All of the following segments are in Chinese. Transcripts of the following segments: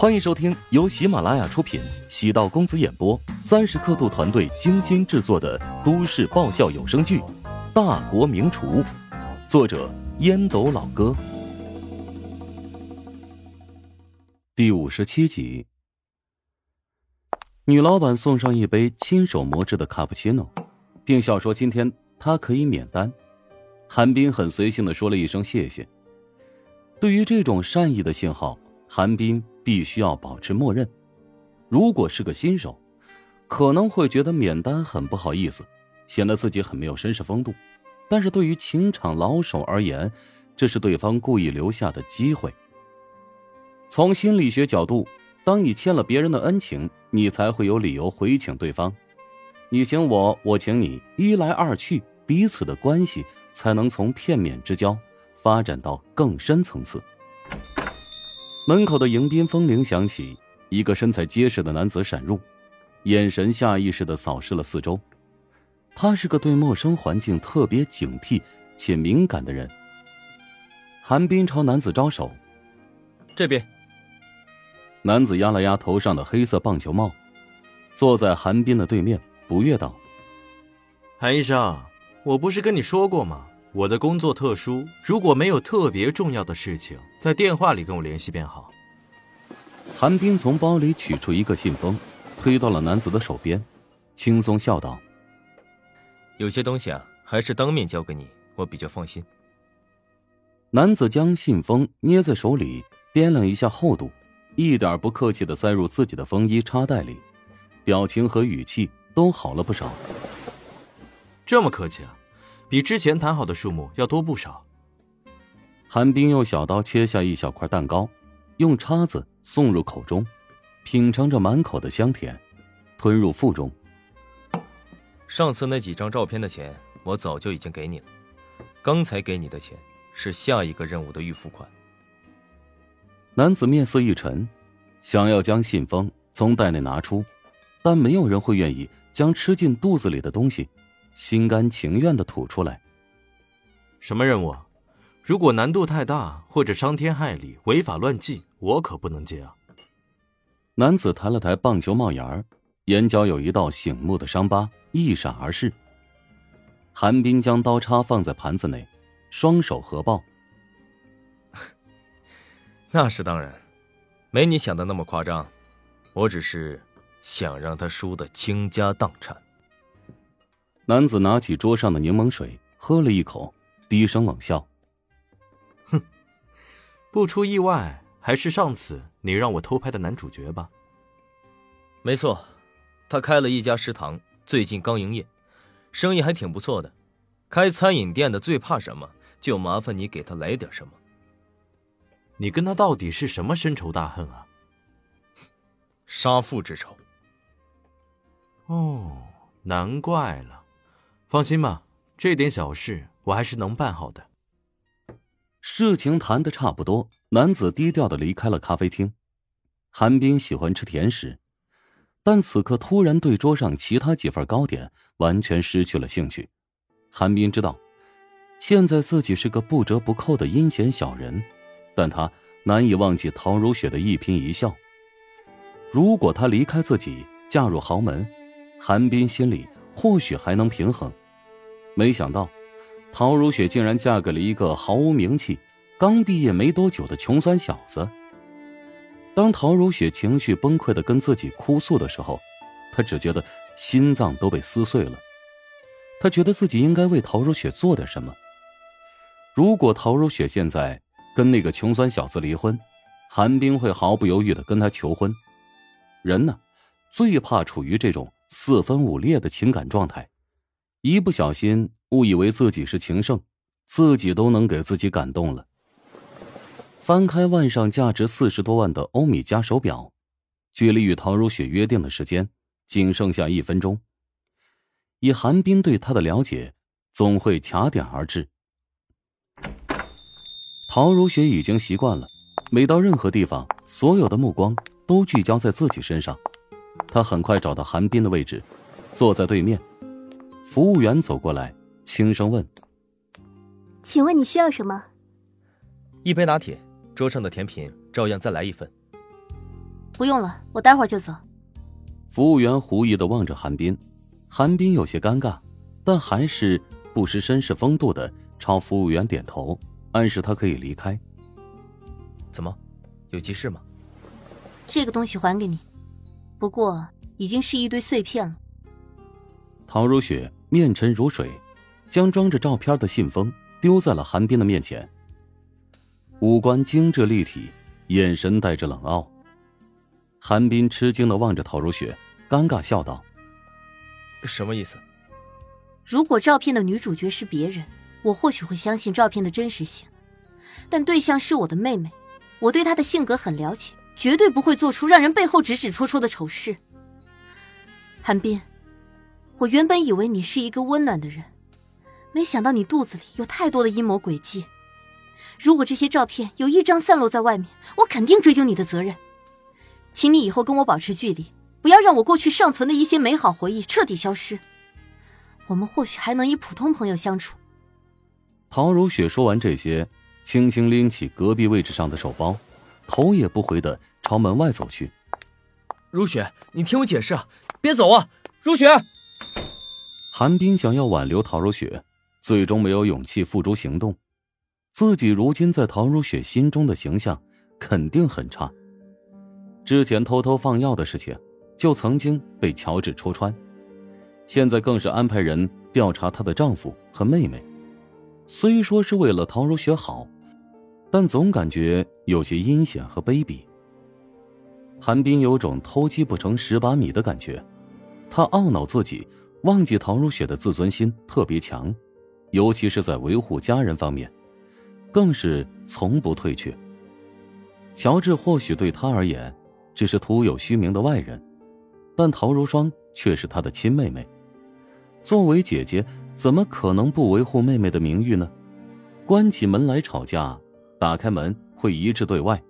欢迎收听由喜马拉雅出品、喜道公子演播、三十刻度团队精心制作的都市爆笑有声剧《大国名厨》，作者烟斗老哥，第五十七集。女老板送上一杯亲手磨制的卡布奇诺，并笑说：“今天她可以免单。”韩冰很随性的说了一声谢谢。对于这种善意的信号，韩冰。必须要保持默认。如果是个新手，可能会觉得免单很不好意思，显得自己很没有绅士风度。但是对于情场老手而言，这是对方故意留下的机会。从心理学角度，当你欠了别人的恩情，你才会有理由回请对方。你请我，我请你，一来二去，彼此的关系才能从片面之交发展到更深层次。门口的迎宾风铃响起，一个身材结实的男子闪入，眼神下意识的扫视了四周。他是个对陌生环境特别警惕且敏感的人。韩冰朝男子招手：“这边。”男子压了压头上的黑色棒球帽，坐在韩冰的对面，不悦道：“韩医生，我不是跟你说过吗？”我的工作特殊，如果没有特别重要的事情，在电话里跟我联系便好。韩冰从包里取出一个信封，推到了男子的手边，轻松笑道：“有些东西啊，还是当面交给你，我比较放心。”男子将信封捏在手里，掂量一下厚度，一点不客气的塞入自己的风衣插袋里，表情和语气都好了不少。这么客气啊？比之前谈好的数目要多不少。韩冰用小刀切下一小块蛋糕，用叉子送入口中，品尝着满口的香甜，吞入腹中。上次那几张照片的钱，我早就已经给你了。刚才给你的钱，是下一个任务的预付款。男子面色一沉，想要将信封从袋内拿出，但没有人会愿意将吃进肚子里的东西。心甘情愿的吐出来。什么任务？如果难度太大或者伤天害理、违法乱纪，我可不能接啊！男子抬了抬棒球帽檐儿，眼角有一道醒目的伤疤一闪而逝。韩冰将刀叉放在盘子内，双手合抱。那是当然，没你想的那么夸张。我只是想让他输得倾家荡产。男子拿起桌上的柠檬水，喝了一口，低声冷笑：“哼，不出意外，还是上次你让我偷拍的男主角吧？”“没错，他开了一家食堂，最近刚营业，生意还挺不错的。开餐饮店的最怕什么？就麻烦你给他来点什么。”“你跟他到底是什么深仇大恨啊？”“杀父之仇。”“哦，难怪了。”放心吧，这点小事我还是能办好的。事情谈的差不多，男子低调的离开了咖啡厅。韩冰喜欢吃甜食，但此刻突然对桌上其他几份糕点完全失去了兴趣。韩冰知道，现在自己是个不折不扣的阴险小人，但他难以忘记陶如雪的一颦一笑。如果他离开自己，嫁入豪门，韩冰心里。或许还能平衡，没想到，陶如雪竟然嫁给了一个毫无名气、刚毕业没多久的穷酸小子。当陶如雪情绪崩溃的跟自己哭诉的时候，他只觉得心脏都被撕碎了。他觉得自己应该为陶如雪做点什么。如果陶如雪现在跟那个穷酸小子离婚，韩冰会毫不犹豫的跟他求婚。人呢，最怕处于这种。四分五裂的情感状态，一不小心误以为自己是情圣，自己都能给自己感动了。翻开腕上价值四十多万的欧米茄手表，距离与陶如雪约定的时间仅剩下一分钟。以韩冰对他的了解，总会卡点而至。陶如雪已经习惯了，每到任何地方，所有的目光都聚焦在自己身上。他很快找到韩冰的位置，坐在对面。服务员走过来，轻声问：“请问你需要什么？”一杯拿铁，桌上的甜品照样再来一份。不用了，我待会儿就走。服务员狐疑的望着韩冰，韩冰有些尴尬，但还是不失绅士风度的朝服务员点头，暗示他可以离开。怎么，有急事吗？这个东西还给你，不过已经是一堆碎片了。陶如雪面沉如水，将装着照片的信封丢在了韩冰的面前，五官精致立体，眼神带着冷傲。韩冰吃惊的望着陶如雪，尴尬笑道：“什么意思？如果照片的女主角是别人，我或许会相信照片的真实性，但对象是我的妹妹，我对她的性格很了解，绝对不会做出让人背后指指戳戳的丑事。韩冰，我原本以为你是一个温暖的人，没想到你肚子里有太多的阴谋诡计。如果这些照片有一张散落在外面，我肯定追究你的责任。”请你以后跟我保持距离，不要让我过去尚存的一些美好回忆彻底消失。我们或许还能以普通朋友相处。陶如雪说完这些，轻轻拎起隔壁位置上的手包，头也不回的朝门外走去。如雪，你听我解释啊，别走啊！如雪，韩冰想要挽留陶如雪，最终没有勇气付诸行动。自己如今在陶如雪心中的形象肯定很差。之前偷偷放药的事情，就曾经被乔治戳穿，现在更是安排人调查她的丈夫和妹妹。虽说是为了陶如雪好，但总感觉有些阴险和卑鄙。韩冰有种偷鸡不成蚀把米的感觉，他懊恼自己忘记陶如雪的自尊心特别强，尤其是在维护家人方面，更是从不退却。乔治或许对他而言。只是徒有虚名的外人，但陶如霜却是他的亲妹妹。作为姐姐，怎么可能不维护妹妹的名誉呢？关起门来吵架，打开门会一致对外。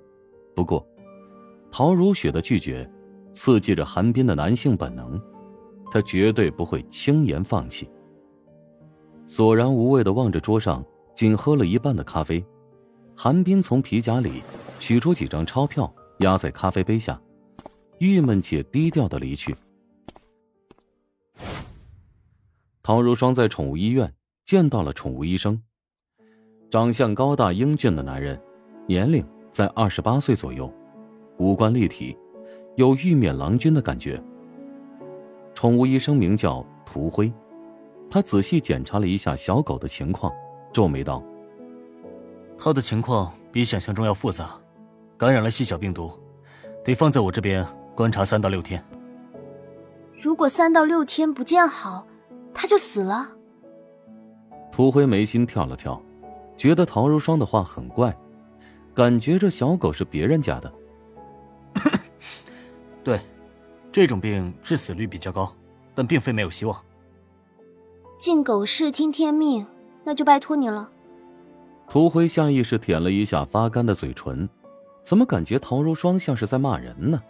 不过，陶如雪的拒绝，刺激着韩冰的男性本能，他绝对不会轻言放弃。索然无味的望着桌上仅喝了一半的咖啡，韩冰从皮夹里取出几张钞票。压在咖啡杯下，郁闷且低调的离去。陶如霜在宠物医院见到了宠物医生，长相高大英俊的男人，年龄在二十八岁左右，五官立体，有玉面郎君的感觉。宠物医生名叫涂辉，他仔细检查了一下小狗的情况，皱眉道：“他的情况比想象中要复杂。”感染了细小病毒，得放在我这边观察三到六天。如果三到六天不见好，他就死了。涂辉眉心跳了跳，觉得陶如霜的话很怪，感觉这小狗是别人家的。对，这种病致死率比较高，但并非没有希望。敬狗是听天命，那就拜托你了。涂辉下意识舔了一下发干的嘴唇。怎么感觉陶如霜像是在骂人呢？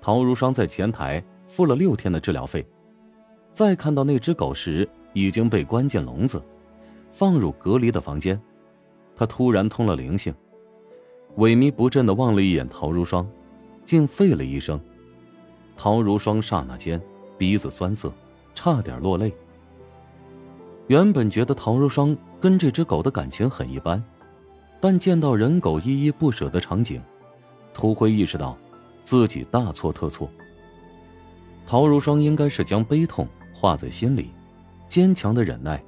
陶如霜在前台付了六天的治疗费，再看到那只狗时，已经被关进笼子，放入隔离的房间。他突然通了灵性，萎靡不振的望了一眼陶如霜，竟废了一声。陶如霜刹那间鼻子酸涩，差点落泪。原本觉得陶如霜跟这只狗的感情很一般。但见到人狗依依不舍的场景，涂辉意识到自己大错特错。陶如霜应该是将悲痛化在心里，坚强的忍耐。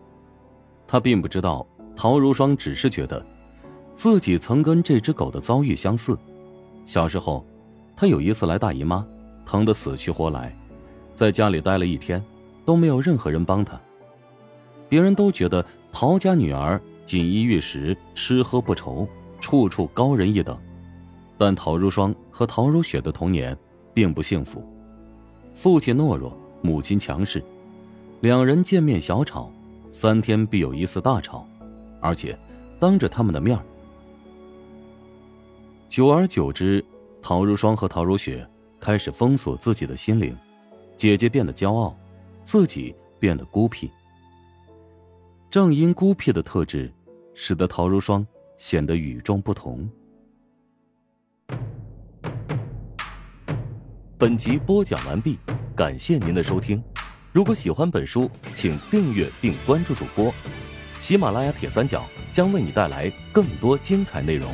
他并不知道，陶如霜只是觉得自己曾跟这只狗的遭遇相似。小时候，他有一次来大姨妈，疼得死去活来，在家里待了一天，都没有任何人帮他。别人都觉得陶家女儿。锦衣玉食，吃喝不愁，处处高人一等。但陶如霜和陶如雪的童年并不幸福，父亲懦弱，母亲强势，两人见面小吵，三天必有一次大吵，而且当着他们的面久而久之，陶如霜和陶如雪开始封锁自己的心灵，姐姐变得骄傲，自己变得孤僻。正因孤僻的特质。使得陶如霜显得与众不同。本集播讲完毕，感谢您的收听。如果喜欢本书，请订阅并关注主播。喜马拉雅铁三角将为你带来更多精彩内容。